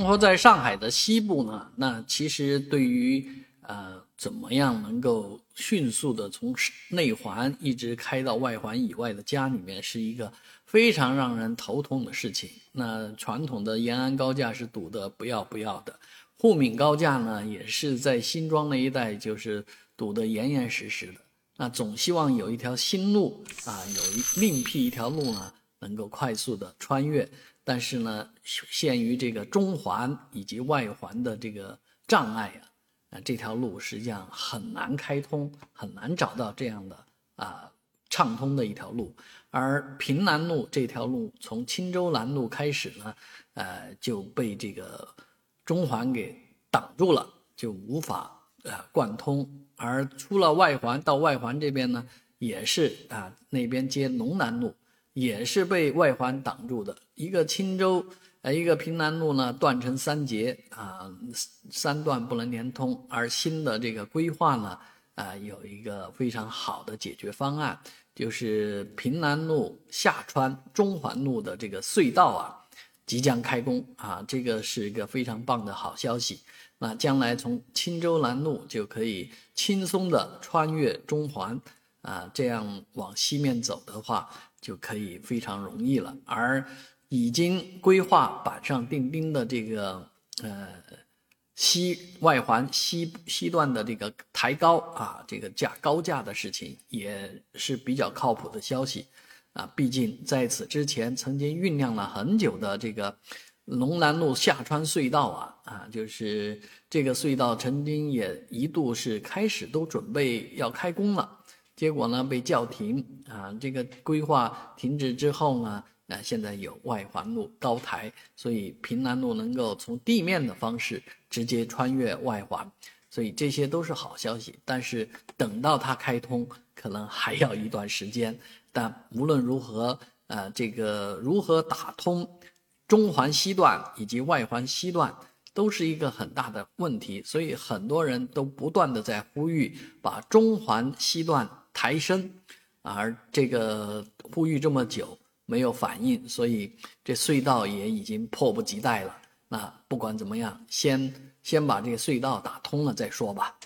生活在上海的西部呢，那其实对于呃怎么样能够迅速的从内环一直开到外环以外的家里面，是一个非常让人头痛的事情。那传统的延安高架是堵得不要不要的，沪闵高架呢也是在新庄那一带就是堵得严严实实的。那总希望有一条新路啊，有另辟一条路呢，能够快速的穿越。但是呢，限于这个中环以及外环的这个障碍啊，啊，这条路实际上很难开通，很难找到这样的啊畅通的一条路。而平南路这条路从青州南路开始呢，呃，就被这个中环给挡住了，就无法呃贯通。而出了外环到外环这边呢，也是啊，那边接龙南路。也是被外环挡住的，一个青州，呃，一个平南路呢，断成三截啊，三段不能连通。而新的这个规划呢，啊，有一个非常好的解决方案，就是平南路下穿中环路的这个隧道啊，即将开工啊，这个是一个非常棒的好消息。那将来从青州南路就可以轻松的穿越中环啊，这样往西面走的话。就可以非常容易了，而已经规划板上钉钉的这个呃西外环西西段的这个抬高啊，这个架高架的事情也是比较靠谱的消息啊。毕竟在此之前曾经酝酿了很久的这个龙南路下穿隧道啊啊，就是这个隧道曾经也一度是开始都准备要开工了。结果呢，被叫停啊！这个规划停止之后呢，那现在有外环路高台，所以平南路能够从地面的方式直接穿越外环，所以这些都是好消息。但是等到它开通，可能还要一段时间。但无论如何，呃，这个如何打通中环西段以及外环西段，都是一个很大的问题。所以很多人都不断的在呼吁，把中环西段。抬升，而这个呼吁这么久没有反应，所以这隧道也已经迫不及待了。那不管怎么样，先先把这个隧道打通了再说吧。